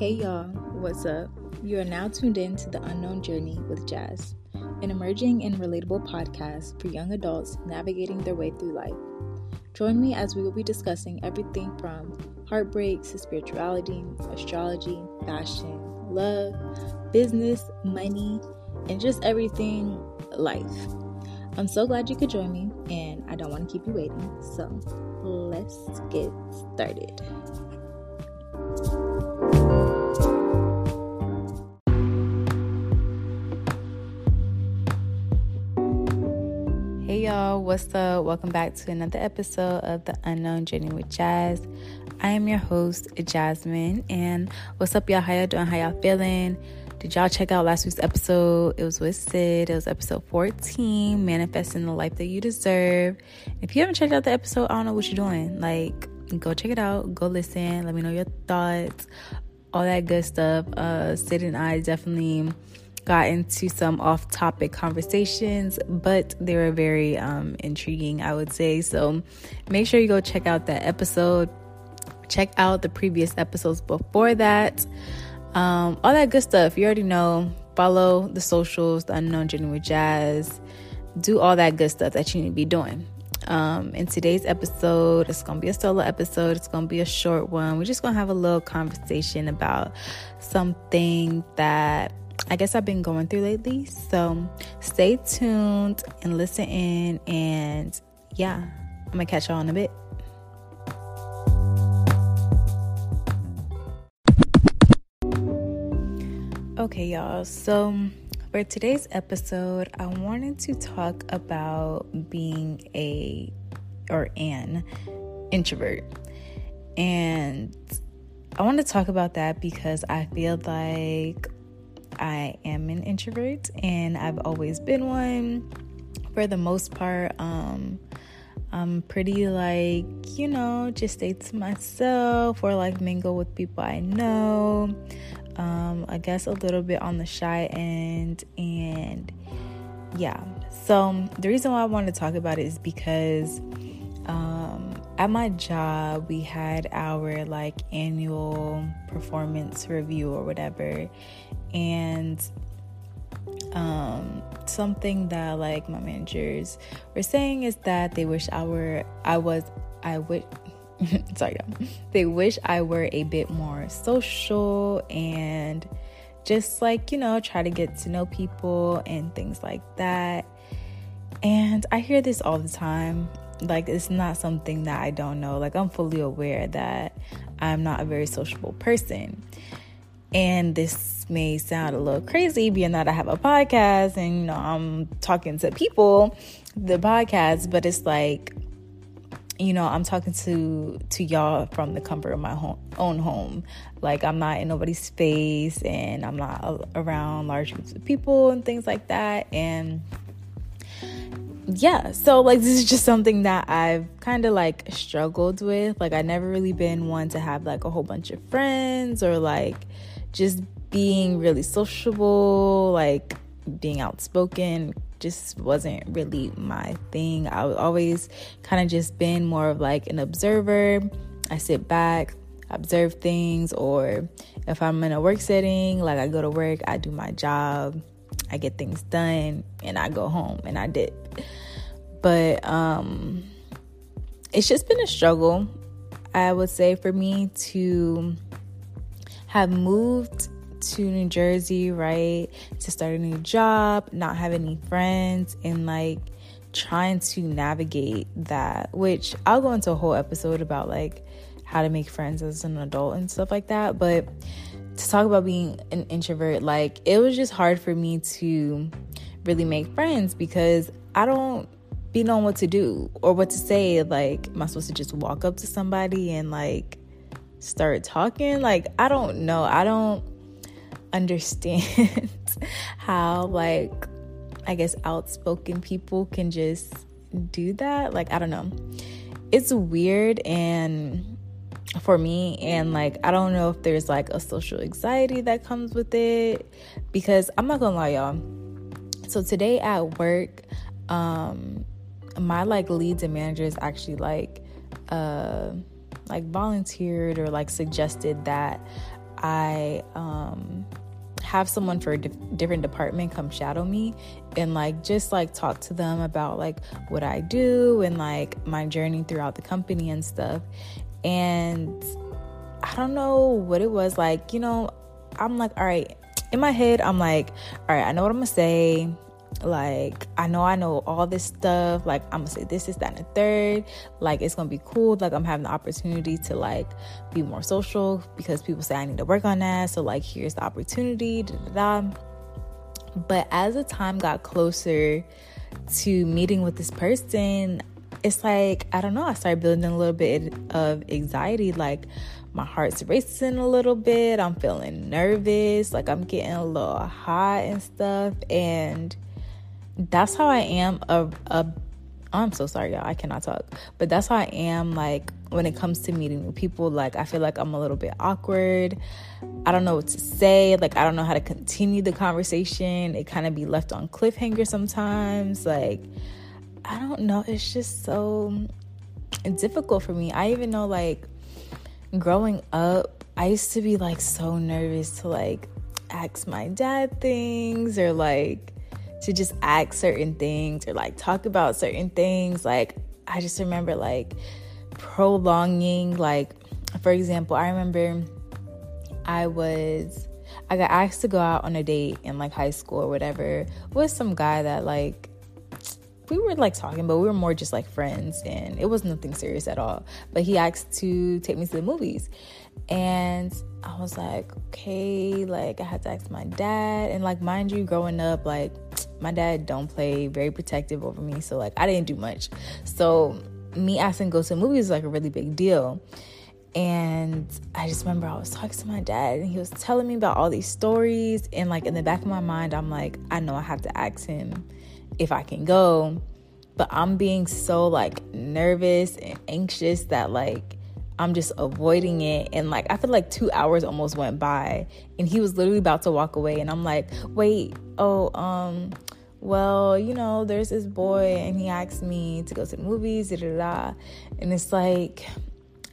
Hey y'all, what's up? You are now tuned in to The Unknown Journey with Jazz, an emerging and relatable podcast for young adults navigating their way through life. Join me as we will be discussing everything from heartbreaks to spirituality, astrology, fashion, love, business, money, and just everything life. I'm so glad you could join me, and I don't want to keep you waiting, so let's get started. Y'all, what's up? Welcome back to another episode of The Unknown Journey with Jazz. I am your host, Jasmine, and what's up, y'all? How y'all doing? How y'all feeling? Did y'all check out last week's episode? It was with Sid. It was episode 14, Manifesting the Life That You Deserve. If you haven't checked out the episode, I don't know what you're doing. Like, go check it out, go listen, let me know your thoughts, all that good stuff. Uh, Sid and I definitely got into some off topic conversations, but they were very um, intriguing, I would say. So make sure you go check out that episode. Check out the previous episodes before that. Um, all that good stuff. You already know. Follow the socials, the unknown journey jazz. Do all that good stuff that you need to be doing. Um, in today's episode, it's gonna be a solo episode. It's gonna be a short one. We're just gonna have a little conversation about something that I guess I've been going through lately. So stay tuned and listen in. And yeah, I'm gonna catch y'all in a bit. Okay, y'all. So for today's episode, I wanted to talk about being a or an introvert. And I want to talk about that because I feel like I am an introvert and I've always been one. For the most part, um, I'm pretty like, you know, just stay to myself or like mingle with people I know. Um, I guess a little bit on the shy end. And yeah, so the reason why I want to talk about it is because um, at my job, we had our like annual performance review or whatever and um, something that like my managers were saying is that they wish I were I was I would sorry they wish I were a bit more social and just like you know try to get to know people and things like that. And I hear this all the time. Like it's not something that I don't know. Like I'm fully aware that I'm not a very sociable person and this may sound a little crazy being that I have a podcast and you know I'm talking to people the podcast but it's like you know I'm talking to to y'all from the comfort of my home, own home. Like I'm not in nobody's space and I'm not around large groups of people and things like that. And yeah so like this is just something that I've kind of like struggled with. Like I never really been one to have like a whole bunch of friends or like just being really sociable, like being outspoken, just wasn't really my thing. I was always kind of just been more of like an observer. I sit back, observe things, or if I'm in a work setting, like I go to work, I do my job, I get things done, and I go home and I did. But um it's just been a struggle, I would say, for me to have moved to New Jersey, right, to start a new job, not have any friends, and like trying to navigate that, which I'll go into a whole episode about like how to make friends as an adult and stuff like that. But to talk about being an introvert, like it was just hard for me to really make friends because I don't be knowing what to do or what to say. Like, am I supposed to just walk up to somebody and like start talking. Like, I don't know. I don't understand how, like, I guess outspoken people can just do that. Like, I don't know. It's weird and for me and like I don't know if there's like a social anxiety that comes with it because I'm not going to lie y'all. So today at work um my like leads and managers actually like uh like volunteered or like suggested that I um have someone for a di- different department come shadow me and like just like talk to them about like what I do and like my journey throughout the company and stuff. And I don't know what it was like, you know, I'm like, all right, in my head, I'm like, all right, I know what I'm gonna say. Like, I know I know all this stuff. Like, I'm gonna say this, is that, and a third. Like, it's gonna be cool. Like, I'm having the opportunity to like be more social because people say I need to work on that. So, like, here's the opportunity. Da, da, da. But as the time got closer to meeting with this person, it's like, I don't know, I started building a little bit of anxiety. Like, my heart's racing a little bit. I'm feeling nervous. Like, I'm getting a little hot and stuff. And that's how I am. A, a, I'm so sorry, y'all. I cannot talk. But that's how I am. Like, when it comes to meeting new people, like, I feel like I'm a little bit awkward. I don't know what to say. Like, I don't know how to continue the conversation. It kind of be left on cliffhanger sometimes. Like, I don't know. It's just so difficult for me. I even know, like, growing up, I used to be like so nervous to like ask my dad things or like to just ask certain things or like talk about certain things. Like, I just remember like prolonging, like, for example, I remember I was. I got asked to go out on a date in like high school or whatever with some guy that like we were like talking, but we were more just like friends and it was nothing serious at all. But he asked to take me to the movies. And I was like, okay, like I had to ask my dad. And like, mind you, growing up, like my dad don't play very protective over me. So like I didn't do much. So me asking to go to movies was like a really big deal. And I just remember I was talking to my dad and he was telling me about all these stories. And like in the back of my mind, I'm like, I know I have to ask him if I can go. But I'm being so like nervous and anxious that like I'm just avoiding it. And like I feel like two hours almost went by and he was literally about to walk away. And I'm like, wait, oh, um, well, you know, there's this boy and he asked me to go to the movies, da da da. And it's like,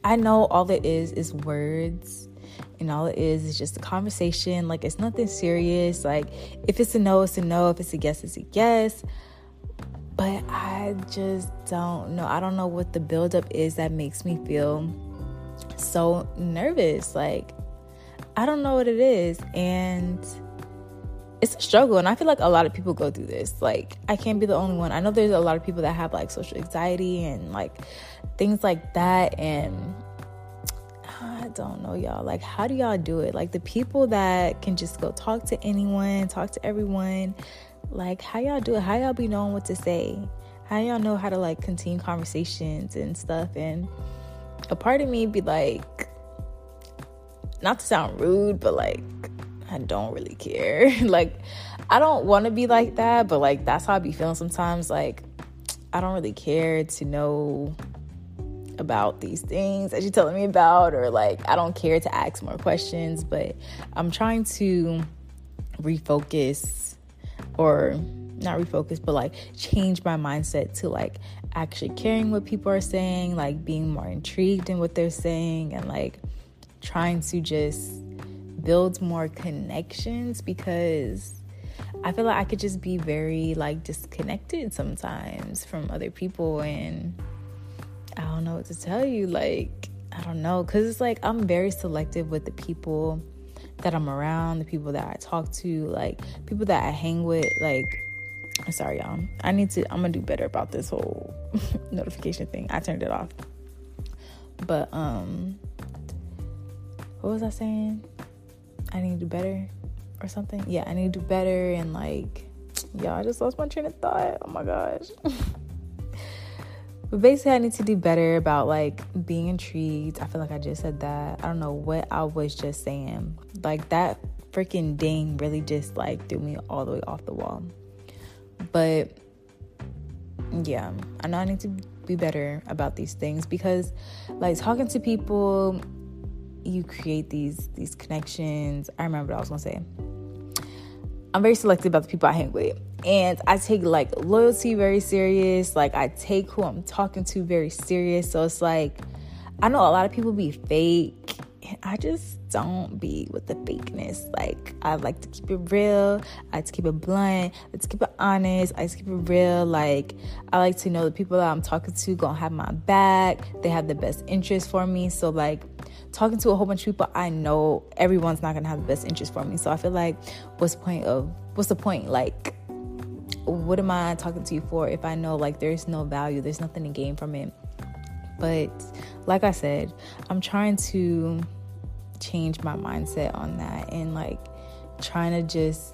I know all it is is words and all it is is just a conversation. Like it's nothing serious. Like if it's a no, it's a no. If it's a yes, it's a yes. But I just don't know. I don't know what the buildup is that makes me feel so nervous. Like I don't know what it is. And it's a struggle and i feel like a lot of people go through this like i can't be the only one i know there's a lot of people that have like social anxiety and like things like that and I don't know, y'all. Like, how do y'all do it? Like, the people that can just go talk to anyone, talk to everyone, like, how y'all do it? How y'all be knowing what to say? How y'all know how to like continue conversations and stuff? And a part of me be like, not to sound rude, but like, I don't really care. like, I don't want to be like that, but like, that's how I be feeling sometimes. Like, I don't really care to know about these things that you're telling me about, or like I don't care to ask more questions, but I'm trying to refocus or not refocus, but like change my mindset to like actually caring what people are saying, like being more intrigued in what they're saying, and like trying to just build more connections because I feel like I could just be very like disconnected sometimes from other people and I don't know what to tell you. Like, I don't know. Cause it's like I'm very selective with the people that I'm around, the people that I talk to, like people that I hang with. Like, sorry, y'all. I need to, I'm gonna do better about this whole notification thing. I turned it off. But, um, what was I saying? I need to do better or something. Yeah, I need to do better. And like, y'all, I just lost my train of thought. Oh my gosh. But basically, I need to do better about like being intrigued. I feel like I just said that. I don't know what I was just saying. Like that freaking ding really just like threw me all the way off the wall. But yeah, I know I need to be better about these things because like talking to people, you create these these connections. I remember what I was gonna say. I'm very selective about the people I hang with and I take like loyalty very serious. Like I take who I'm talking to very serious. So it's like I know a lot of people be fake I just don't be with the fakeness. Like I like to keep it real. I like to keep it blunt. I like to keep it honest. I like to keep it real. Like I like to know the people that I'm talking to gonna have my back. They have the best interest for me. So like talking to a whole bunch of people, I know everyone's not gonna have the best interest for me. So I feel like what's the point of what's the point? Like what am I talking to you for if I know like there's no value, there's nothing to gain from it? But like I said, I'm trying to change my mindset on that and like trying to just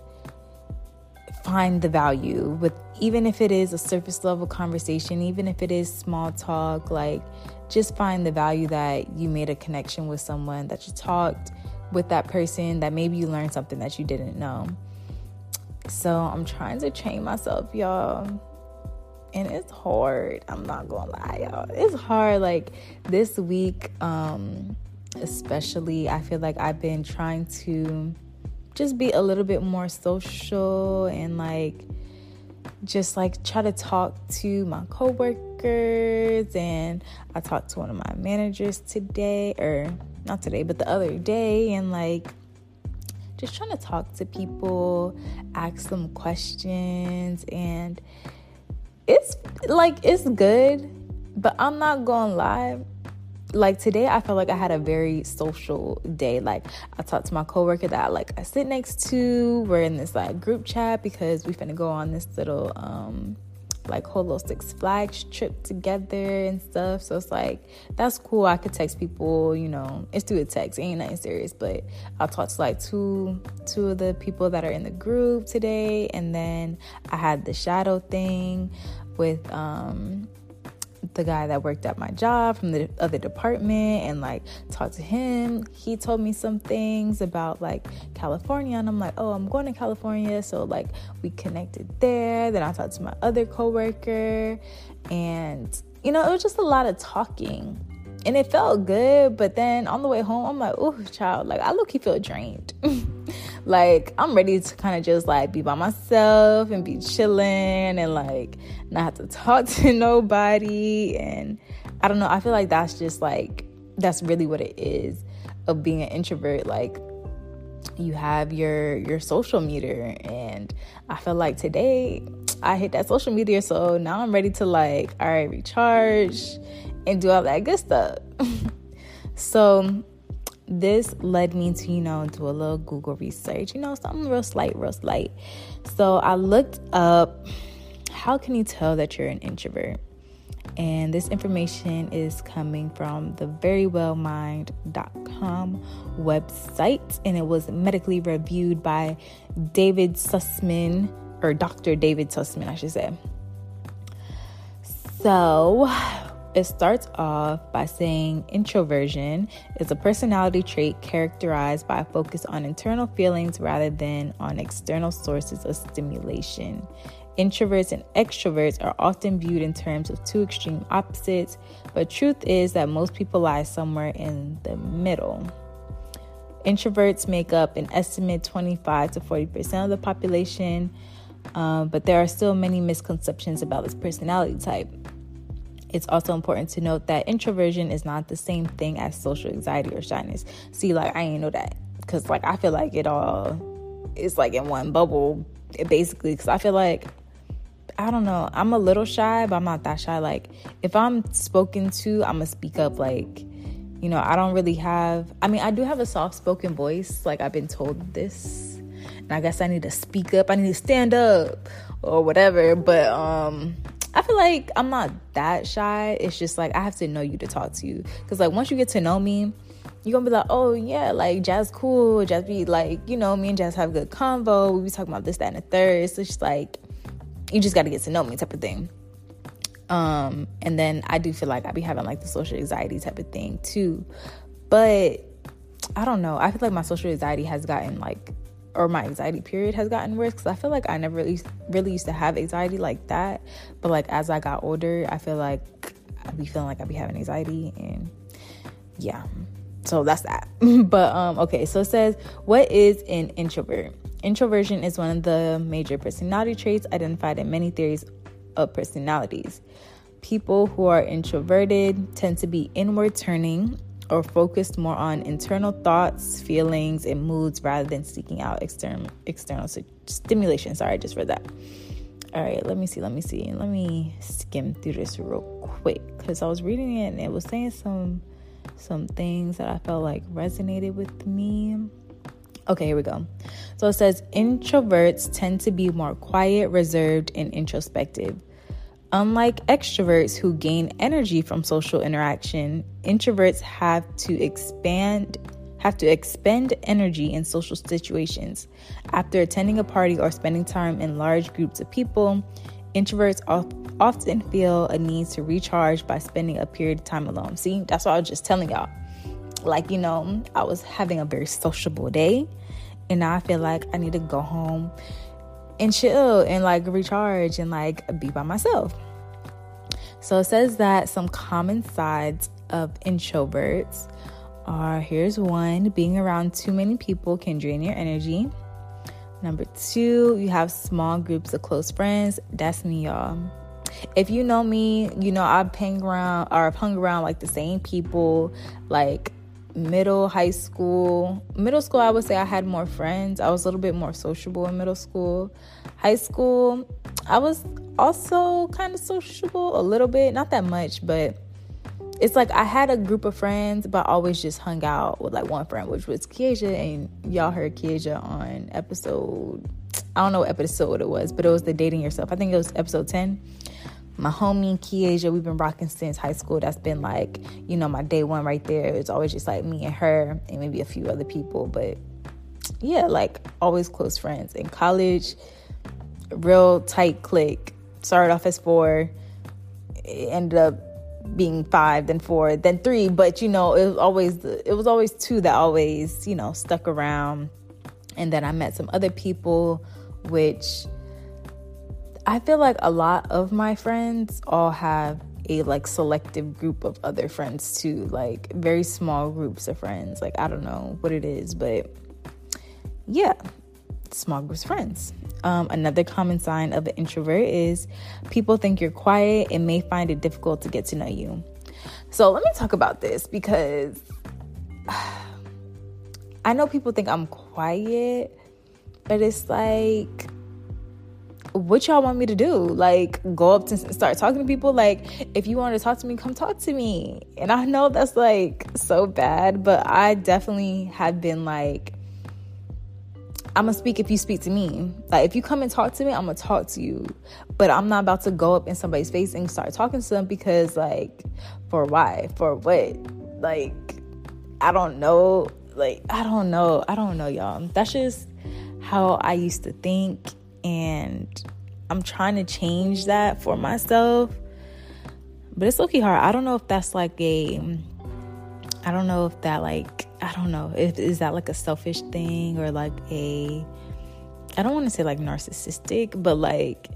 find the value with even if it is a surface level conversation, even if it is small talk, like just find the value that you made a connection with someone, that you talked with that person, that maybe you learned something that you didn't know. So I'm trying to train myself, y'all. And it's hard. I'm not gonna lie, y'all. It's hard. Like this week, um, especially, I feel like I've been trying to just be a little bit more social and like just like try to talk to my coworkers. And I talked to one of my managers today or not today but the other day and like just trying to talk to people, ask them questions. And it's like it's good, but I'm not going lie like today I felt like I had a very social day. Like I talked to my coworker that I, like I sit next to. We're in this like group chat because we finna go on this little um like Holo Six Flags trip together and stuff. So it's like that's cool. I could text people, you know, it's through a text, ain't nothing serious. But I'll talk to like two two of the people that are in the group today, and then I had the shadow thing with um the guy that worked at my job from the other department and like talked to him. He told me some things about like California and I'm like, "Oh, I'm going to California." So like we connected there. Then I talked to my other coworker and you know, it was just a lot of talking. And it felt good, but then on the way home, I'm like, "Oh, child, like I look he feel drained." like I'm ready to kind of just like be by myself and be chilling and like not have to talk to nobody. And I don't know, I feel like that's just like that's really what it is of being an introvert. Like you have your your social meter. And I feel like today I hit that social meter so now I'm ready to like all right recharge and do all that good stuff. so this led me to, you know, do a little Google research, you know, something real slight, real slight. So I looked up how can you tell that you're an introvert? And this information is coming from the verywellmind.com website, and it was medically reviewed by David Susman, or Dr. David Susman, I should say. So, it starts off by saying introversion is a personality trait characterized by a focus on internal feelings rather than on external sources of stimulation. Introverts and extroverts are often viewed in terms of two extreme opposites, but truth is that most people lie somewhere in the middle. Introverts make up an estimated 25 to 40% of the population, uh, but there are still many misconceptions about this personality type. It's also important to note that introversion is not the same thing as social anxiety or shyness. See, like, I ain't know that because, like, I feel like it all is like in one bubble, basically. Because I feel like, I don't know, I'm a little shy, but I'm not that shy. Like, if I'm spoken to, I'm gonna speak up. Like, you know, I don't really have, I mean, I do have a soft spoken voice. Like, I've been told this. And I guess I need to speak up, I need to stand up or whatever. But, um, I feel like I'm not that shy. It's just like I have to know you to talk to you. Cause like once you get to know me, you're gonna be like, oh yeah, like Jazz cool. Jazz be like, you know, me and Jazz have a good convo. We be talking about this, that, and the third. So it's just like you just gotta get to know me type of thing. Um, and then I do feel like I be having like the social anxiety type of thing too. But I don't know. I feel like my social anxiety has gotten like or my anxiety period has gotten worse because I feel like I never really really used to have anxiety like that. But like as I got older, I feel like I'd be feeling like I'd be having anxiety and yeah. So that's that. but um okay, so it says what is an introvert? Introversion is one of the major personality traits identified in many theories of personalities. People who are introverted tend to be inward turning or focused more on internal thoughts, feelings, and moods rather than seeking out external external stimulation. Sorry, I just read that. All right, let me see, let me see. Let me skim through this real quick cuz I was reading it and it was saying some some things that I felt like resonated with me. Okay, here we go. So it says introverts tend to be more quiet, reserved, and introspective. Unlike extroverts who gain energy from social interaction, introverts have to expand have to expend energy in social situations. After attending a party or spending time in large groups of people, introverts often feel a need to recharge by spending a period of time alone. See, that's what I was just telling y'all. Like, you know, I was having a very sociable day, and now I feel like I need to go home and chill and like recharge and like be by myself. So it says that some common sides of introverts are here's one being around too many people can drain your energy. Number two, you have small groups of close friends. That's me, y'all. If you know me, you know I've hung around or I've hung around like the same people, like middle, high school. Middle school, I would say I had more friends. I was a little bit more sociable in middle school. High school, I was also kind of sociable a little bit, not that much, but it's like I had a group of friends, but I always just hung out with like one friend, which was Kiesia, and y'all heard Kiesia on episode. I don't know what episode it was, but it was the dating yourself. I think it was episode ten. My homie Kiesia, we've been rocking since high school. That's been like, you know, my day one right there. It's always just like me and her, and maybe a few other people, but yeah, like always close friends. In college, real tight clique. Started off as four, it ended up being five, then four, then three. But you know, it was always it was always two that always you know stuck around. And then I met some other people, which I feel like a lot of my friends all have a like selective group of other friends too, like very small groups of friends. Like I don't know what it is, but yeah, small groups friends. Um, another common sign of an introvert is people think you're quiet and may find it difficult to get to know you. So let me talk about this because I know people think I'm quiet, but it's like, what y'all want me to do? Like, go up to start talking to people? Like, if you want to talk to me, come talk to me. And I know that's like so bad, but I definitely have been like, I'm gonna speak if you speak to me. Like if you come and talk to me, I'm gonna talk to you. But I'm not about to go up in somebody's face and start talking to them because like for why? For what? Like I don't know. Like I don't know. I don't know, y'all. That's just how I used to think and I'm trying to change that for myself. But it's okay hard. I don't know if that's like a I don't know if that like I don't know. If is that like a selfish thing or like a I don't want to say like narcissistic, but like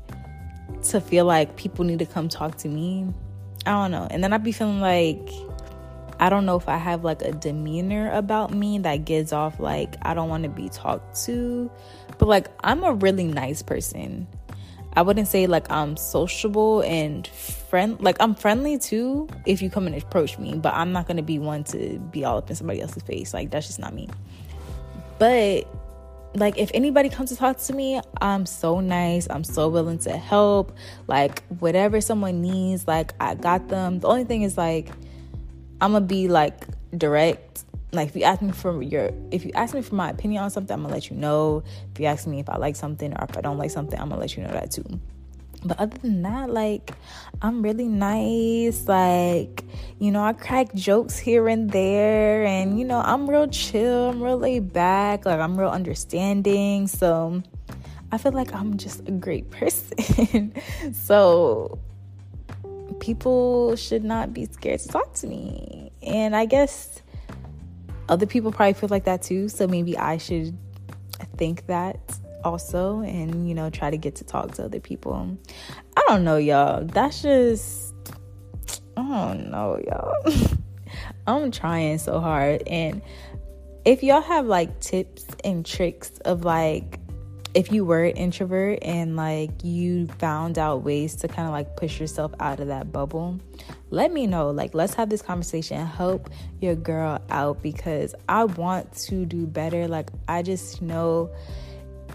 to feel like people need to come talk to me. I don't know. And then I'd be feeling like I don't know if I have like a demeanor about me that gives off like I don't want to be talked to. But like I'm a really nice person. I wouldn't say like I'm sociable and friend like I'm friendly too if you come and approach me, but I'm not gonna be one to be all up in somebody else's face. Like that's just not me. But like if anybody comes to talk to me, I'm so nice. I'm so willing to help. Like whatever someone needs, like I got them. The only thing is like I'm gonna be like direct like if you ask me for your if you ask me for my opinion on something i'm gonna let you know. If you ask me if i like something or if i don't like something i'm gonna let you know that too. But other than that like i'm really nice. Like you know i crack jokes here and there. And you know i'm real chill. I'm real laid back. Like i'm real understanding. So i feel like i'm just a great person. So people should not be scared to talk to me. And i guess other people probably feel like that too. So maybe I should think that also and, you know, try to get to talk to other people. I don't know, y'all. That's just, I don't know, y'all. I'm trying so hard. And if y'all have like tips and tricks of like, if you were an introvert and like you found out ways to kind of like push yourself out of that bubble, let me know. Like, let's have this conversation. Help your girl out because I want to do better. Like, I just know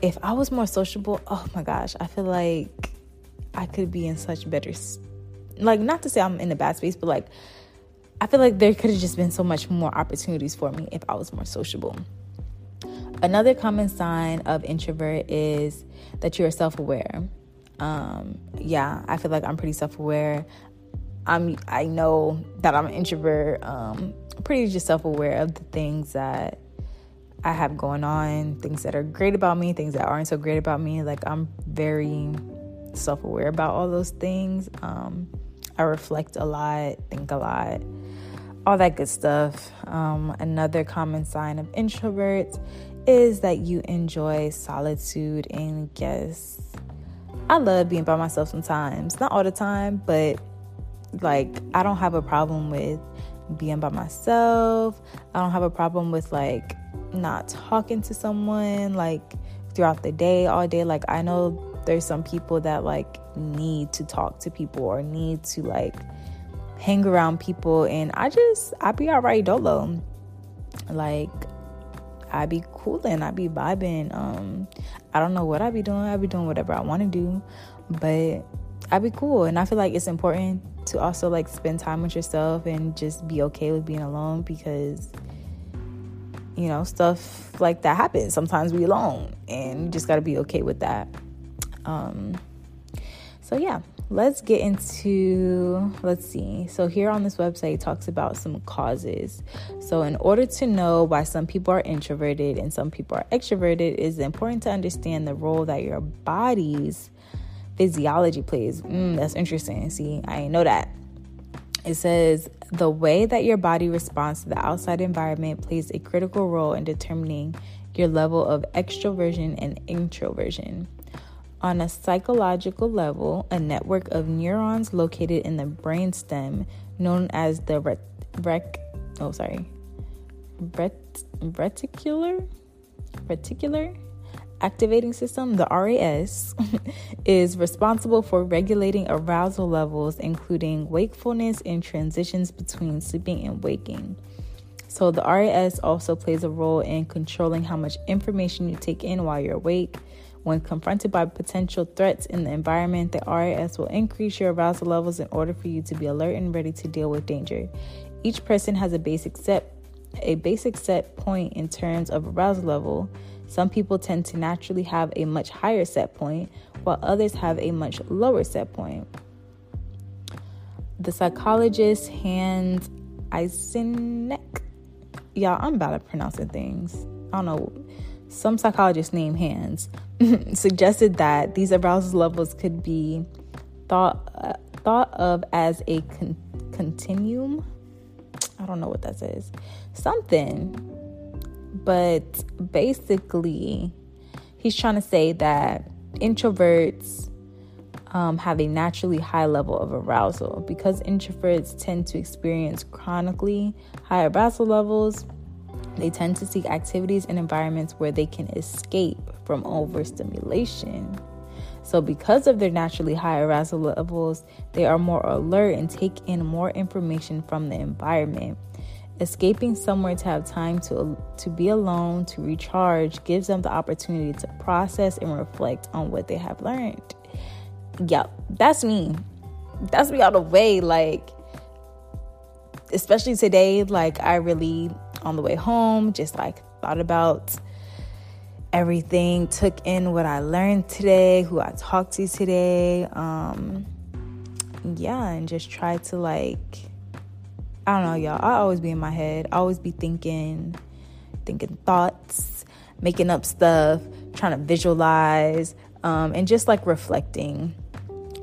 if I was more sociable, oh my gosh, I feel like I could be in such better, like, not to say I'm in a bad space, but like, I feel like there could have just been so much more opportunities for me if I was more sociable. Another common sign of introvert is that you're self aware. Um, yeah, I feel like I'm pretty self aware. I'm I know that I'm an introvert. Um, pretty just self aware of the things that I have going on, things that are great about me, things that aren't so great about me. Like I'm very self aware about all those things. Um, I reflect a lot, think a lot, all that good stuff. Um, another common sign of introverts is that you enjoy solitude and yes, I love being by myself sometimes. Not all the time, but like I don't have a problem with being by myself. I don't have a problem with like not talking to someone like throughout the day, all day. Like I know there's some people that like need to talk to people or need to like hang around people and I just I be alright dolo. Like I be cooling, I be vibing. Um I don't know what I be doing. I be doing whatever I want to do, but I'd be cool and I feel like it's important to also like spend time with yourself and just be okay with being alone because you know stuff like that happens. Sometimes we alone and you just got to be okay with that. Um so yeah let's get into let's see. So here on this website talks about some causes. So in order to know why some people are introverted and some people are extroverted it's important to understand the role that your bodies physiology plays. Mm, that's interesting. See, I know that. It says the way that your body responds to the outside environment plays a critical role in determining your level of extroversion and introversion. On a psychological level, a network of neurons located in the brainstem, known as the ret- rec, oh sorry, ret- reticular, reticular activating system, the RAS, is responsible for regulating arousal levels, including wakefulness and transitions between sleeping and waking. So, the RAS also plays a role in controlling how much information you take in while you're awake. When confronted by potential threats in the environment, the RAS will increase your arousal levels in order for you to be alert and ready to deal with danger. Each person has a basic set a basic set point in terms of arousal level some people tend to naturally have a much higher set point, while others have a much lower set point. The psychologist Hans Eysenck, y'all, I'm bad at pronouncing things. I don't know. Some psychologists named Hans suggested that these arousal levels could be thought uh, thought of as a con- continuum. I don't know what that says. Something but basically, he's trying to say that introverts um, have a naturally high level of arousal. Because introverts tend to experience chronically high arousal levels, they tend to seek activities and environments where they can escape from overstimulation. So, because of their naturally high arousal levels, they are more alert and take in more information from the environment. Escaping somewhere to have time to, to be alone, to recharge, gives them the opportunity to process and reflect on what they have learned. Yep, that's me. That's me all the way. Like, especially today, like, I really, on the way home, just like thought about everything, took in what I learned today, who I talked to today. Um, yeah, and just try to like I don't know, y'all. I always be in my head. I always be thinking, thinking thoughts, making up stuff, trying to visualize, um, and just like reflecting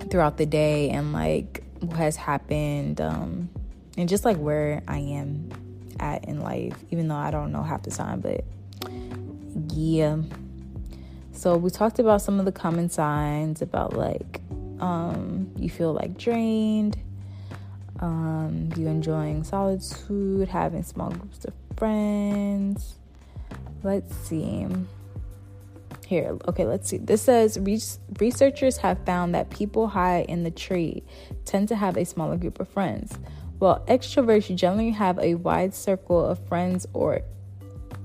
throughout the day and like what has happened, um, and just like where I am at in life, even though I don't know half the time, but yeah. So we talked about some of the common signs about like um, you feel like drained um, you enjoying solitude, having small groups of friends. Let's see. here, okay, let's see. This says researchers have found that people high in the tree tend to have a smaller group of friends. While extroverts generally have a wide circle of friends or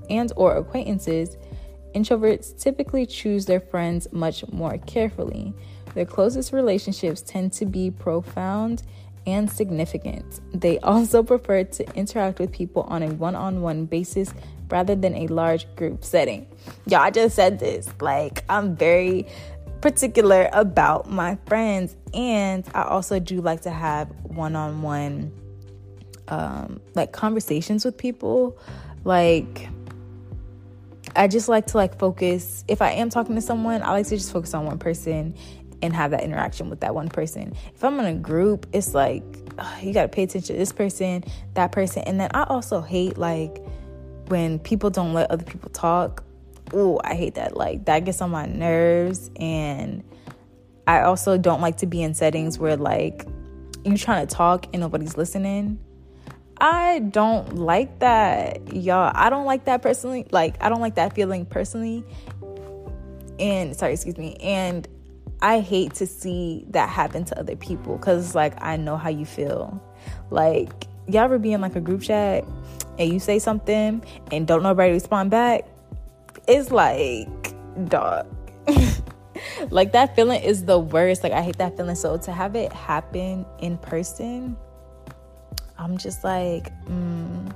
and or acquaintances, introverts typically choose their friends much more carefully. Their closest relationships tend to be profound and significant. They also prefer to interact with people on a one on one basis rather than a large group setting. Y'all, just said this. Like, I'm very particular about my friends, and I also do like to have one on one um like conversations with people. Like, I just like to like focus. If I am talking to someone, I like to just focus on one person and have that interaction with that one person. If I'm in a group, it's like ugh, you got to pay attention to this person, that person, and then I also hate like when people don't let other people talk. Oh, I hate that. Like that gets on my nerves and I also don't like to be in settings where like you're trying to talk and nobody's listening. I don't like that, y'all. I don't like that personally. Like I don't like that feeling personally. And sorry, excuse me. And I hate to see that happen to other people cuz like I know how you feel. Like y'all ever be in like a group chat and you say something and don't nobody respond back, it's like, dog. like that feeling is the worst. Like I hate that feeling. So to have it happen in person, I'm just like, mm,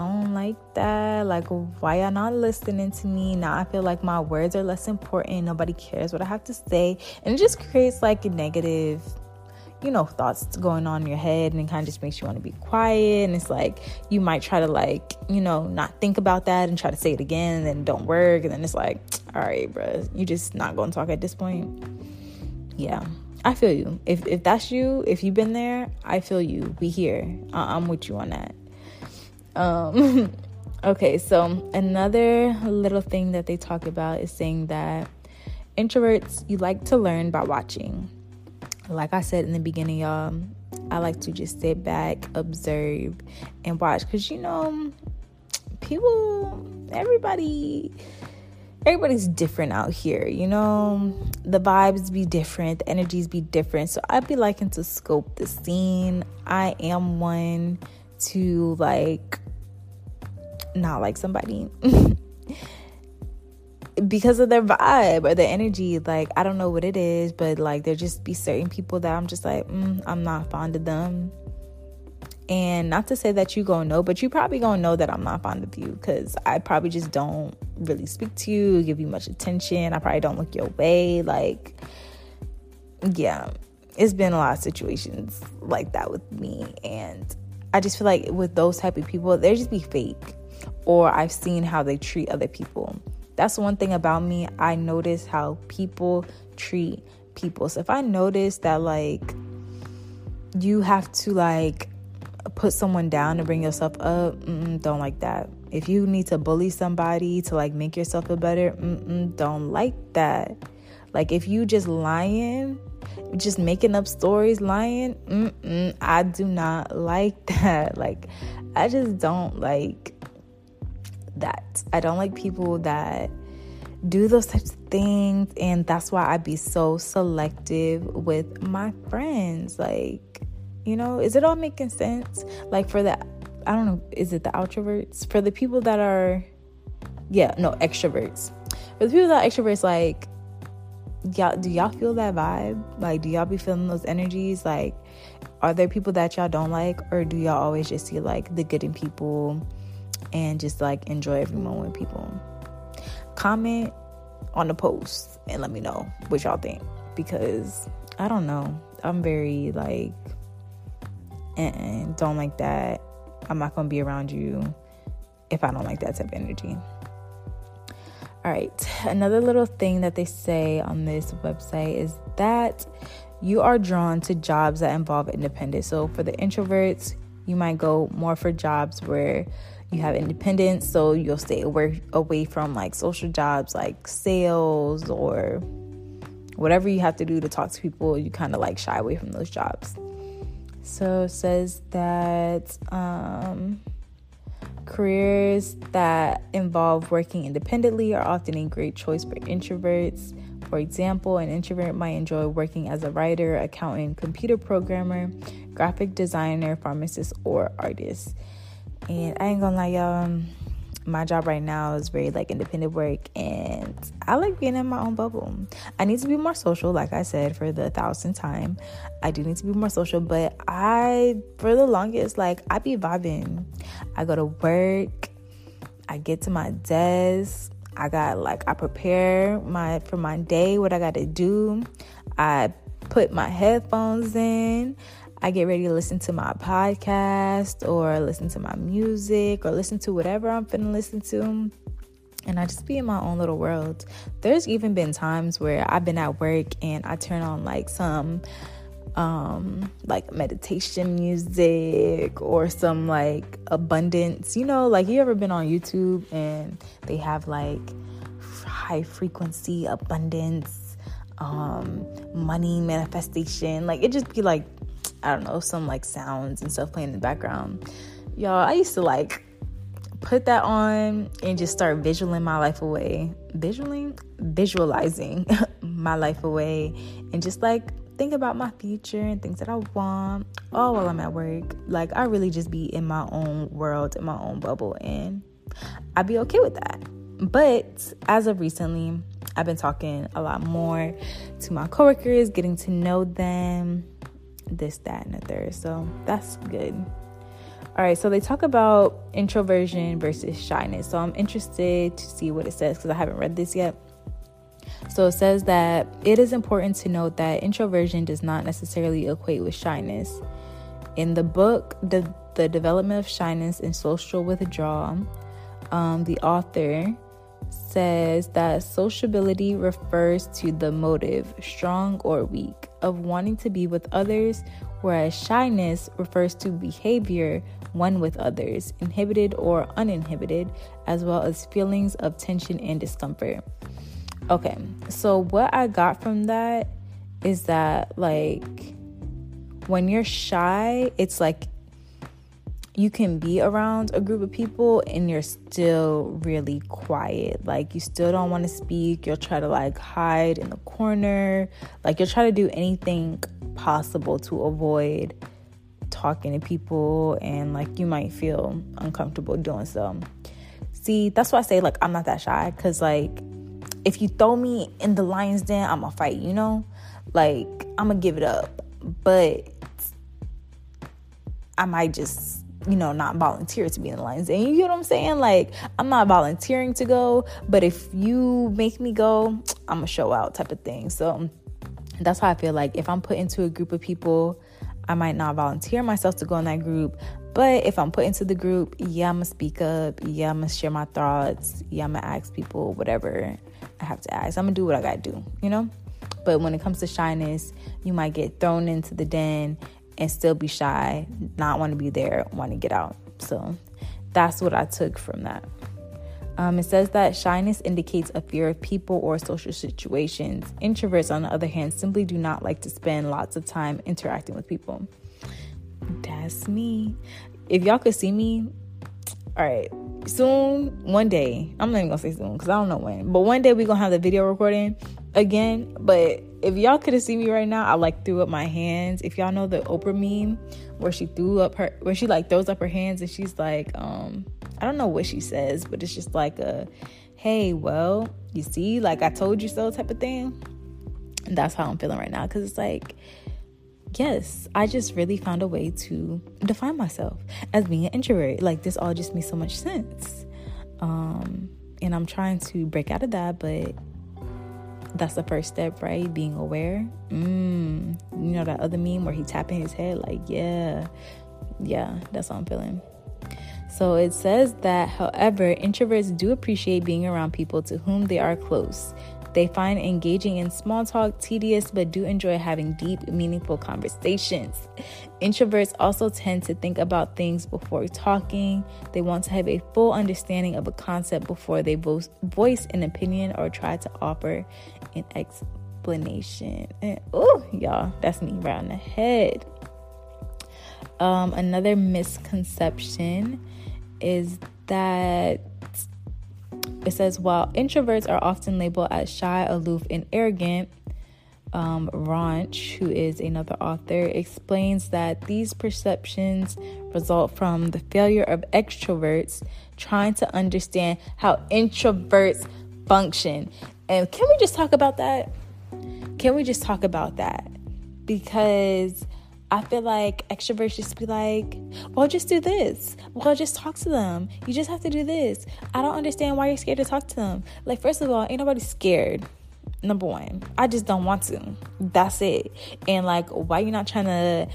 I don't like that. Like, why y'all not listening to me? Now I feel like my words are less important. Nobody cares what I have to say. And it just creates like a negative you know, thoughts going on in your head and it kind of just makes you want to be quiet. And it's like you might try to, like, you know, not think about that and try to say it again and then don't work. And then it's like, all right, bro, you just not going to talk at this point. Yeah, I feel you. If, if that's you, if you've been there, I feel you. We here. Uh, I'm with you on that. Um, okay, so another little thing that they talk about is saying that introverts, you like to learn by watching like I said in the beginning, y'all, I like to just sit back, observe, and watch. Cause you know, people, everybody, everybody's different out here. You know, the vibes be different, the energies be different. So I'd be liking to scope the scene. I am one to like not like somebody. because of their vibe or their energy. Like, I don't know what it is, but like, there just be certain people that I'm just like, mm, I'm not fond of them. And not to say that you gonna know, but you probably gonna know that I'm not fond of you because I probably just don't really speak to you, give you much attention. I probably don't look your way. Like, yeah, it's been a lot of situations like that with me. And I just feel like with those type of people, they just be fake. Or I've seen how they treat other people that's one thing about me. I notice how people treat people. So if I notice that like you have to like put someone down to bring yourself up, don't like that. If you need to bully somebody to like make yourself feel better, don't like that. Like if you just lying, just making up stories, lying, I do not like that. Like I just don't like that. I don't like people that do those types of things. And that's why I be so selective with my friends. Like, you know, is it all making sense? Like, for the, I don't know, is it the introverts? For the people that are, yeah, no, extroverts. For the people that are extroverts, like, y'all, do y'all feel that vibe? Like, do y'all be feeling those energies? Like, are there people that y'all don't like, or do y'all always just see like the good in people? and just like enjoy every moment with people. Comment on the post and let me know what y'all think because I don't know. I'm very like, and don't like that. I'm not gonna be around you if I don't like that type of energy. All right, another little thing that they say on this website is that you are drawn to jobs that involve independence. So for the introverts, you might go more for jobs where you have independence. So you'll stay away away from like social jobs like sales or whatever you have to do to talk to people. You kind of like shy away from those jobs. So says that um, Careers that involve working independently are often a great choice for introverts. For example, an introvert might enjoy working as a writer, accountant, computer programmer, graphic designer, pharmacist, or artist. And I ain't gonna lie, y'all, um, my job right now is very like independent work, and I like being in my own bubble. I need to be more social, like I said, for the thousandth time. I do need to be more social, but I, for the longest, like I be vibing. I go to work, I get to my desk, I got like I prepare my for my day, what I got to do. I put my headphones in. I get ready to listen to my podcast or listen to my music or listen to whatever I'm finna listen to. And I just be in my own little world. There's even been times where I've been at work and I turn on like some um like meditation music or some like abundance you know like you ever been on youtube and they have like high frequency abundance um money manifestation like it just be like i don't know some like sounds and stuff playing in the background y'all i used to like put that on and just start visualizing my life away visualizing visualizing my life away and just like think about my future and things that I want all while I'm at work. Like I really just be in my own world, in my own bubble, and I'd be okay with that. But as of recently, I've been talking a lot more to my coworkers, getting to know them, this, that, and the third. So that's good. All right, so they talk about introversion versus shyness. So I'm interested to see what it says because I haven't read this yet. So it says that it is important to note that introversion does not necessarily equate with shyness. In the book, The, the Development of Shyness and Social Withdrawal, um, the author says that sociability refers to the motive, strong or weak, of wanting to be with others, whereas shyness refers to behavior one with others, inhibited or uninhibited, as well as feelings of tension and discomfort. Okay, so what I got from that is that, like, when you're shy, it's like you can be around a group of people and you're still really quiet. Like, you still don't want to speak. You'll try to, like, hide in the corner. Like, you'll try to do anything possible to avoid talking to people, and, like, you might feel uncomfortable doing so. See, that's why I say, like, I'm not that shy because, like, if you throw me in the lion's den, I'm gonna fight, you know? Like, I'm gonna give it up. But I might just, you know, not volunteer to be in the lion's den. You know what I'm saying? Like, I'm not volunteering to go, but if you make me go, I'm gonna show out type of thing. So that's how I feel like if I'm put into a group of people, I might not volunteer myself to go in that group. But if I'm put into the group, yeah, I'm gonna speak up. Yeah, I'm gonna share my thoughts. Yeah, I'm gonna ask people whatever I have to ask. I'm gonna do what I gotta do, you know? But when it comes to shyness, you might get thrown into the den and still be shy, not want to be there, want to get out. So that's what I took from that. Um, it says that shyness indicates a fear of people or social situations. Introverts, on the other hand, simply do not like to spend lots of time interacting with people. That's me. If y'all could see me, all right, soon, one day, I'm not even gonna say soon because I don't know when, but one day we're gonna have the video recording again. But if y'all could have seen me right now, I like threw up my hands. If y'all know the Oprah meme where she threw up her, where she like throws up her hands and she's like, um, I don't know what she says, but it's just like a, hey, well, you see, like I told you so type of thing. And that's how I'm feeling right now because it's like, yes, I just really found a way to define myself as being an introvert. Like this all just makes so much sense. Um, and I'm trying to break out of that, but that's the first step, right? Being aware. Mm, you know that other meme where he tapping his head, like, yeah, yeah, that's how I'm feeling. So it says that, however, introverts do appreciate being around people to whom they are close. They find engaging in small talk tedious but do enjoy having deep, meaningful conversations. Introverts also tend to think about things before talking. They want to have a full understanding of a concept before they vo- voice an opinion or try to offer an explanation. oh, y'all, that's me right on the head. Um, another misconception is that it says while introverts are often labeled as shy, aloof, and arrogant, um, Rauch, who is another author, explains that these perceptions result from the failure of extroverts trying to understand how introverts function. And can we just talk about that? Can we just talk about that? Because I feel like extroverts just be like, well, just do this. Well, just talk to them. You just have to do this. I don't understand why you're scared to talk to them. Like, first of all, ain't nobody scared. Number one, I just don't want to. That's it. And like, why you not trying to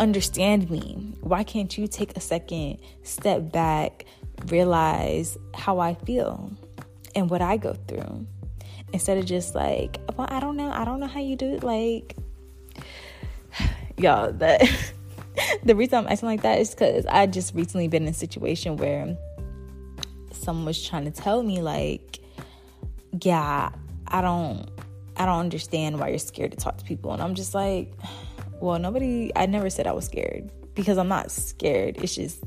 understand me? Why can't you take a second, step back, realize how I feel and what I go through? Instead of just like, well, I don't know. I don't know how you do it. Like, y'all that the reason i'm acting like that is because i just recently been in a situation where someone was trying to tell me like yeah i don't i don't understand why you're scared to talk to people. And i'm just like well nobody i never said i was scared because i'm not scared. It's just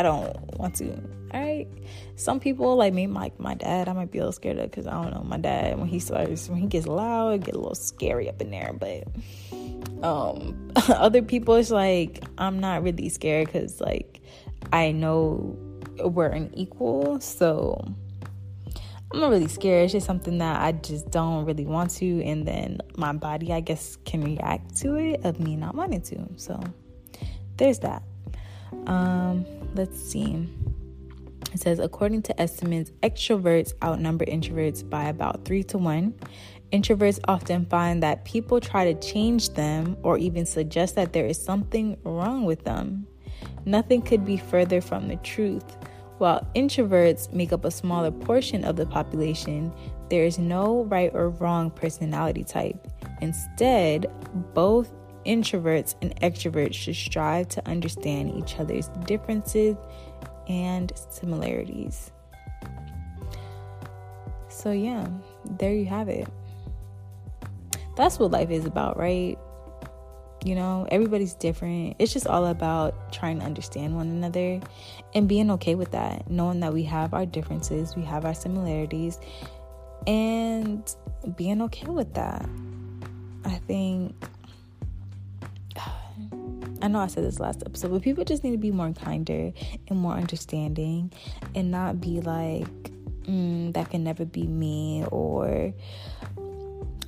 i don't want to all right some people like me like my dad i might be a little scared of because i don't know my dad. When he starts when he gets loud get a little scary up in there but um other people it's like i'm not really scared because like i know we're an equal so i'm not really scared. It's just something that i just don't really want to and then my body i guess can react to it of me not wanting to so there's that um let's see it says, according to estimates, extroverts outnumber introverts by about three to one. Introverts often find that people try to change them or even suggest that there is something wrong with them. Nothing could be further from the truth. While introverts make up a smaller portion of the population, there is no right or wrong personality type. Instead, both introverts and extroverts should strive to understand each other's differences and similarities. So, yeah, there you have it that's what life is about, right? You know, everybody's different. It's just all about trying to understand one another and being okay with that, knowing that we have our differences, we have our similarities, and being okay with that. I think I know I said this last episode, but people just need to be more kinder and more understanding and not be like, mm, that can never be me or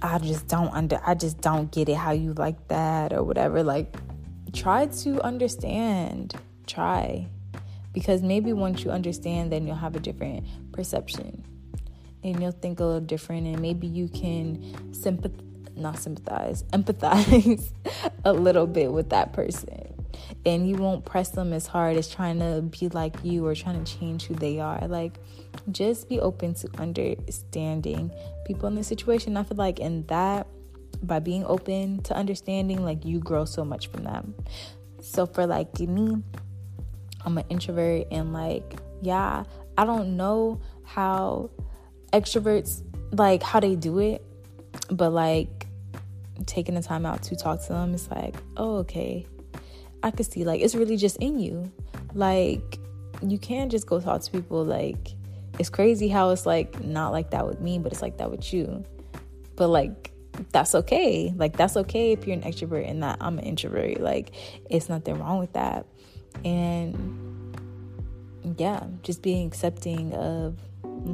I just don't under I just don't get it how you like that or whatever. Like try to understand. Try. Because maybe once you understand then you'll have a different perception. And you'll think a little different and maybe you can sympathize not sympathize, empathize a little bit with that person. And you won't press them as hard as trying to be like you or trying to change who they are. Like just be open to understanding people in the situation. I feel like in that, by being open to understanding, like you grow so much from them. So for like me, I'm an introvert and like, yeah, I don't know how extroverts like how they do it, but like taking the time out to talk to them, it's like, oh, okay. I could see like it's really just in you. Like you can't just go talk to people like it's crazy how it's like not like that with me, but it's like that with you. But like that's okay. Like that's okay if you're an extrovert and that I'm an introvert. Like it's nothing wrong with that. And yeah, just being accepting of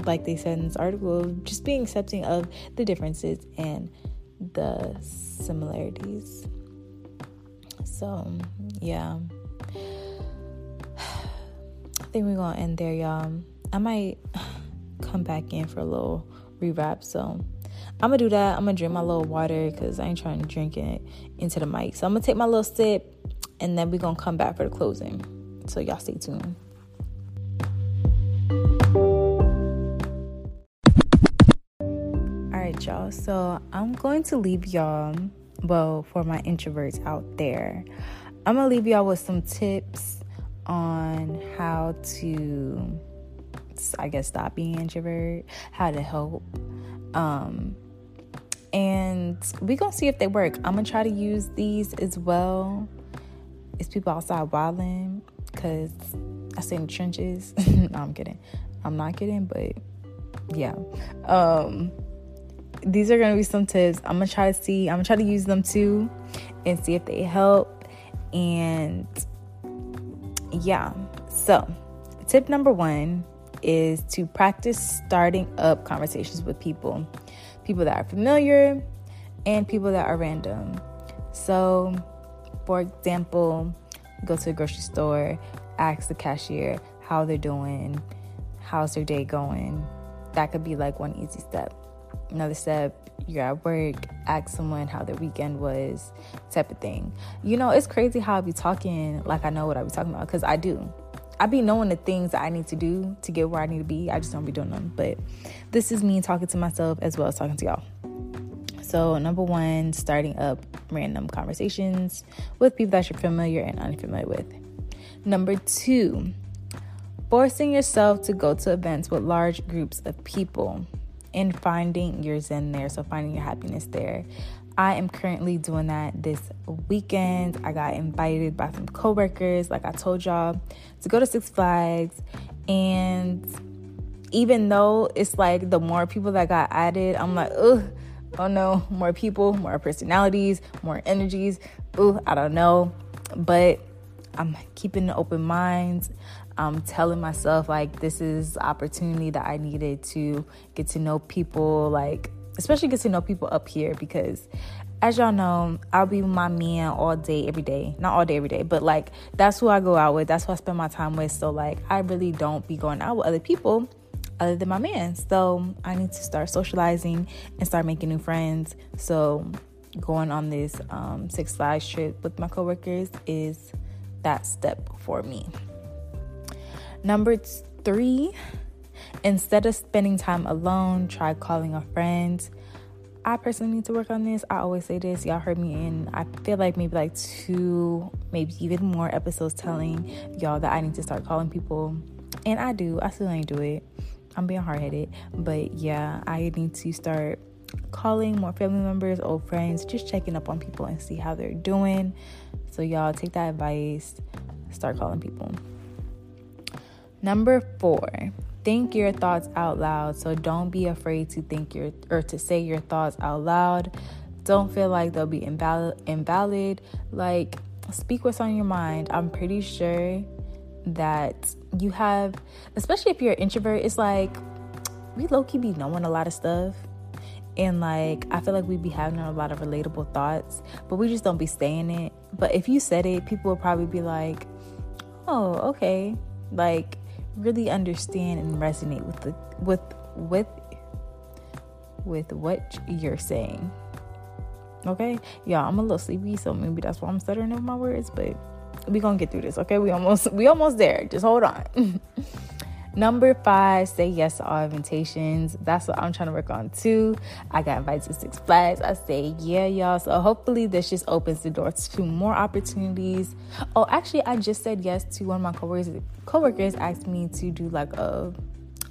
like they said in this article, just being accepting of the differences and the similarities. So, yeah. I think we're going to end there, y'all. I might come back in for a little rewrap. So I'm gonna do that. I'm gonna drink my little water because I ain't trying to drink it into the mic. So I'm gonna take my little sip and then we're gonna come back for the closing. So y'all stay tuned. Y'all. So I'm going to leave y'all, well, for my introverts out there, I'm gonna leave y'all with some tips on how to I guess, stop being introvert, how to help. Um, and we gonna see if they work. I'm gonna try to use these as well. It's people outside wilding. because I stay in trenches. no, I'm kidding. I'm not kidding, but yeah. Um, these are gonna be some tips. I'm gonna try to see. I'm gonna try to use them too, and see if they help. And yeah. So, tip number one is to practice starting up conversations with people, people that are familiar, and people that are random. So, for example, go to a grocery store, ask the cashier how they're doing, how's their day going. That could be like one easy step. Another step, you're at work, ask someone how their weekend was, type of thing. You know, it's crazy how I be talking like I know what I be talking about because I do. I be knowing the things that I need to do to get where I need to be. I just don't be doing them. But this is me talking to myself as well as talking to y'all. So, number one, starting up random conversations with people that you're familiar and unfamiliar with. Number two, forcing yourself to go to events with large groups of people and finding your zen there. So, finding your happiness there. I am currently doing that this weekend. I got invited by some coworkers, like I told y'all, to go to Six Flags. And even though it's like the more people that got added, I'm like, ugh, oh no, more people, more personalities, more energies. Ooh, I don't know. But I'm keeping an open mind. I'm telling myself like this is opportunity that I needed to get to know people, like especially get to know people up here because as y'all know, I'll be with my man all day, every day. Not all day, every day, but like that's who I go out with. That's who I spend my time with. So like I really don't be going out with other people other than my man. So I need to start socializing and start making new friends. So going on this um, Six Flags trip with my coworkers is that step for me. Number three, instead of spending time alone, try calling a friend. I personally need to work on this. I always say this. Y'all heard me in, I feel like maybe like two, maybe even more episodes telling y'all that I need to start calling people. And I do. I still ain't do it. I'm being hard headed. But yeah, I need to start calling more family members, old friends, just checking up on people and see how they're doing. So, y'all take that advice, start calling people. Number four, think your thoughts out loud. So, don't be afraid to think your or to say your thoughts out loud. Don't feel like they'll be invalid. Invalid. Like, speak what's on your mind. I'm pretty sure that you have, especially if you're an introvert, it's like we low key be knowing a lot of stuff. And like, I feel like we'd be having a lot of relatable thoughts, but we just don't be saying it. But if you said it, people would probably be like, oh, okay. Like, really understand and resonate with the, with, with, with what you're saying. Okay? Yeah, I'm a little sleepy, so maybe that's why I'm stuttering over my words, but we gonna get through this okay we almost we almost there just hold on Number five, say yes to all invitations. That's what I'm trying to work on too. I got invited to Six Flags. I say, yeah, y'all. So hopefully this just opens the doors to more opportunities. Oh, actually, I just said yes to one of my coworkers. Coworkers asked me to do like a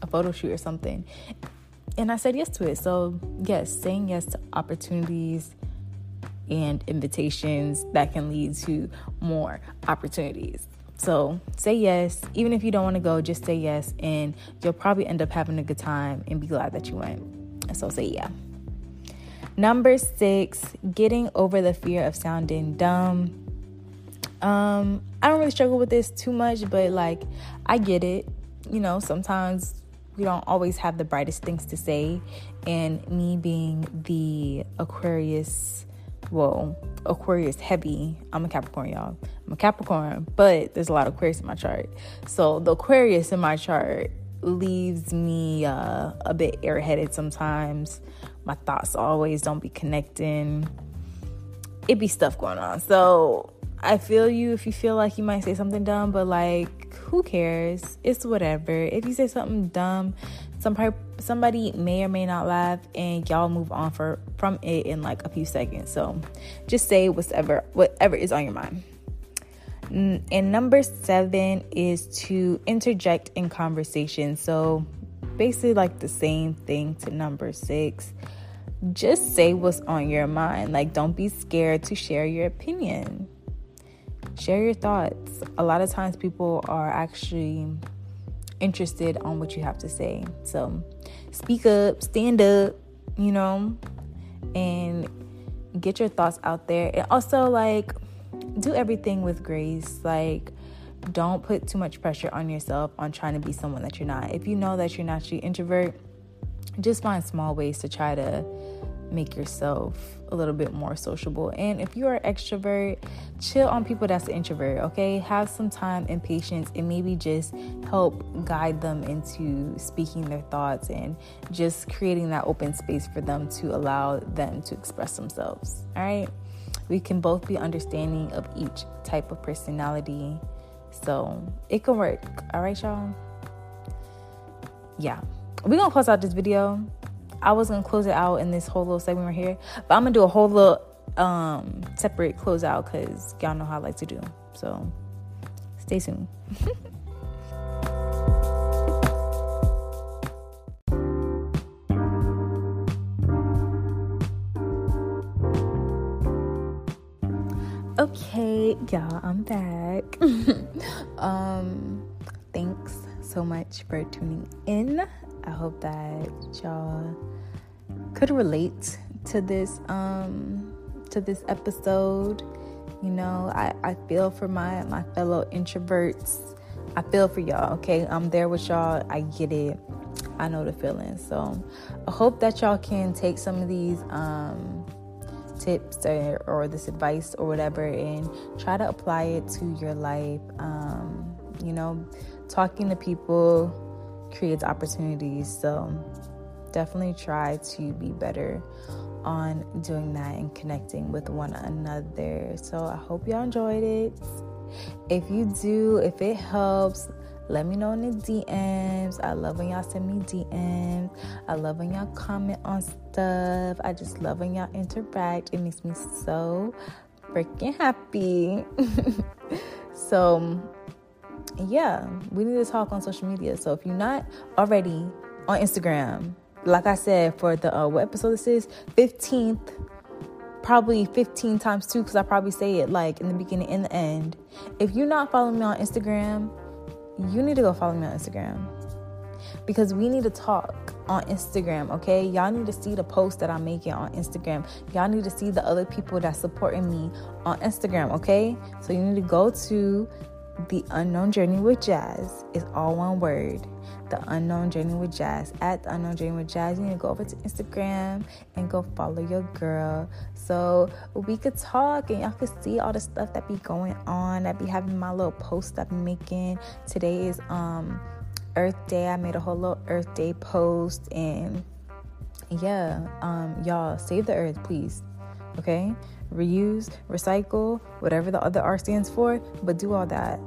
a photo shoot or something, and I said yes to it. So yes, saying yes to opportunities and invitations that can lead to more opportunities. So say yes, even if you don't want to go, just say yes, and you'll probably end up having a good time and be glad that you went. So say yeah. Number six, getting over the fear of sounding dumb. Um, I don't really struggle with this too much, but like I get it. You know, sometimes we don't always have the brightest things to say, and me being the Aquarius well, Aquarius heavy. I'm a Capricorn, y'all. I'm a Capricorn, but there's a lot of Aquarius in my chart. So the Aquarius in my chart leaves me uh, a bit airheaded sometimes. My thoughts always don't be connecting. It be stuff going on. So I feel you if you feel like you might say something dumb, but like, who cares? It's whatever. If you say something dumb, some somebody may or may not laugh, and y'all move on for from it in like a few seconds. So just say whatever whatever is on your mind. And number seven is to interject in conversation. So basically, like the same thing to number six. Just say what's on your mind. Like, don't be scared to share your opinion share your thoughts. A lot of times people are actually interested on what you have to say. So speak up, stand up, you know, and get your thoughts out there. And also like do everything with grace. Like don't put too much pressure on yourself on trying to be someone that you're not. If you know that you're naturally introvert, just find small ways to try to make yourself a little bit more sociable. And if you are extrovert, chill on people that's introvert, okay? Have some time and patience and maybe just help guide them into speaking their thoughts and just creating that open space for them to allow them to express themselves. All right? We can both be understanding of each type of personality. So it can work. All right, y'all? Yeah. We're gonna close out this video. I was gonna close it out in this whole little segment right here, but I'm gonna do a whole little um separate closeout because y'all know how I like to do. So stay tuned. okay, y'all, I'm back. um, thanks so much for tuning in. I hope that y'all could relate to this um to this episode. You know, I, I feel for my my fellow introverts. I feel for y'all, okay? I'm there with y'all. I get it. I know the feeling. So I hope that y'all can take some of these um tips or, or this advice or whatever and try to apply it to your life. Um, you know, talking to people creates opportunities. So definitely try to be better on doing that and connecting with one another. So I hope y'all enjoyed it. If you do, if it helps, let me know in the DMs. I love when y'all send me DMs. I love when y'all comment on stuff. I just love when y'all interact. It makes me so freaking happy. so yeah, we need to talk on social media. So if you're not already on Instagram, like I said, for the uh, what episode this is, 15th, probably 15 times two, because I probably say it like in the beginning and the end. If you're not following me on Instagram, you need to go follow me on Instagram because we need to talk on Instagram, okay? Y'all need to see the posts that I'm making on Instagram. Y'all need to see the other people that's supporting me on Instagram, okay? So you need to go to the Unknown Journey with Jazz is all one word. The Unknown Journey with Jazz. At The Unknown Journey with Jazz, you need to go over to Instagram and go follow your girl. So we could talk and y'all could see all the stuff that be going on. That be having my little post I'm making. Today is um Earth Day. I made a whole little Earth Day post and yeah, um, y'all save the earth, please. Okay? Reuse, recycle, whatever the other R stands for, but do all that.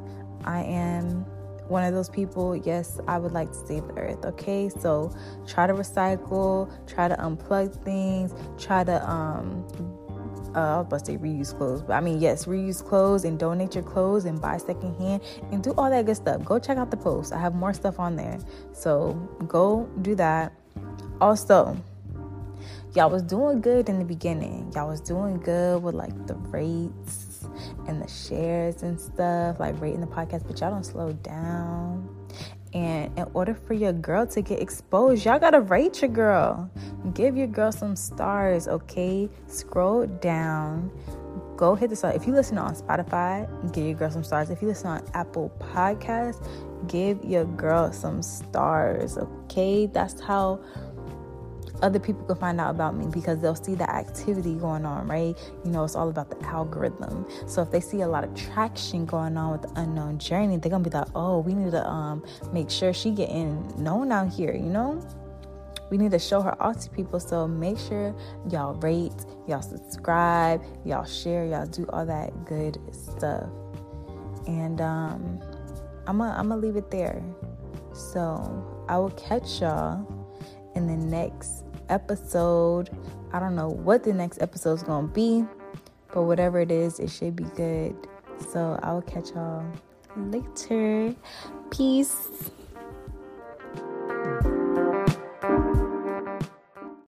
I am one of those people. Yes, I would like to save the earth. Okay, so try to recycle, try to unplug things, try to um. Uh, I was about to say reuse clothes, but I mean yes, reuse clothes and donate your clothes and buy secondhand and do all that good stuff. Go check out the post. I have more stuff on there, so go do that. Also, y'all was doing good in the beginning. Y'all was doing good with like the rates and the shares and stuff, like rating the podcast, but y'all don't slow down. And in order for your girl to get exposed, y'all gotta rate your girl. Give your girl some stars, okay? Scroll down. Go hit the star. If you listen on Spotify, give your girl some stars. If you listen on Apple Podcasts, give your girl some stars, okay? That's how other people can find out about me because they'll see the activity going on, right? You know, it's all about the algorithm. So if they see a lot of traction going on with the unknown journey, they're gonna be like, oh, we need to um make sure she getting known out here, you know? We need to show her off to people. So make sure y'all rate, y'all subscribe, y'all share, y'all do all that good stuff. And um I'm gonna I'm gonna leave it there. So I will catch y'all in the next episode. I don't know what the next episode is going to be, but whatever it is, it should be good. So I will catch y'all later. Peace.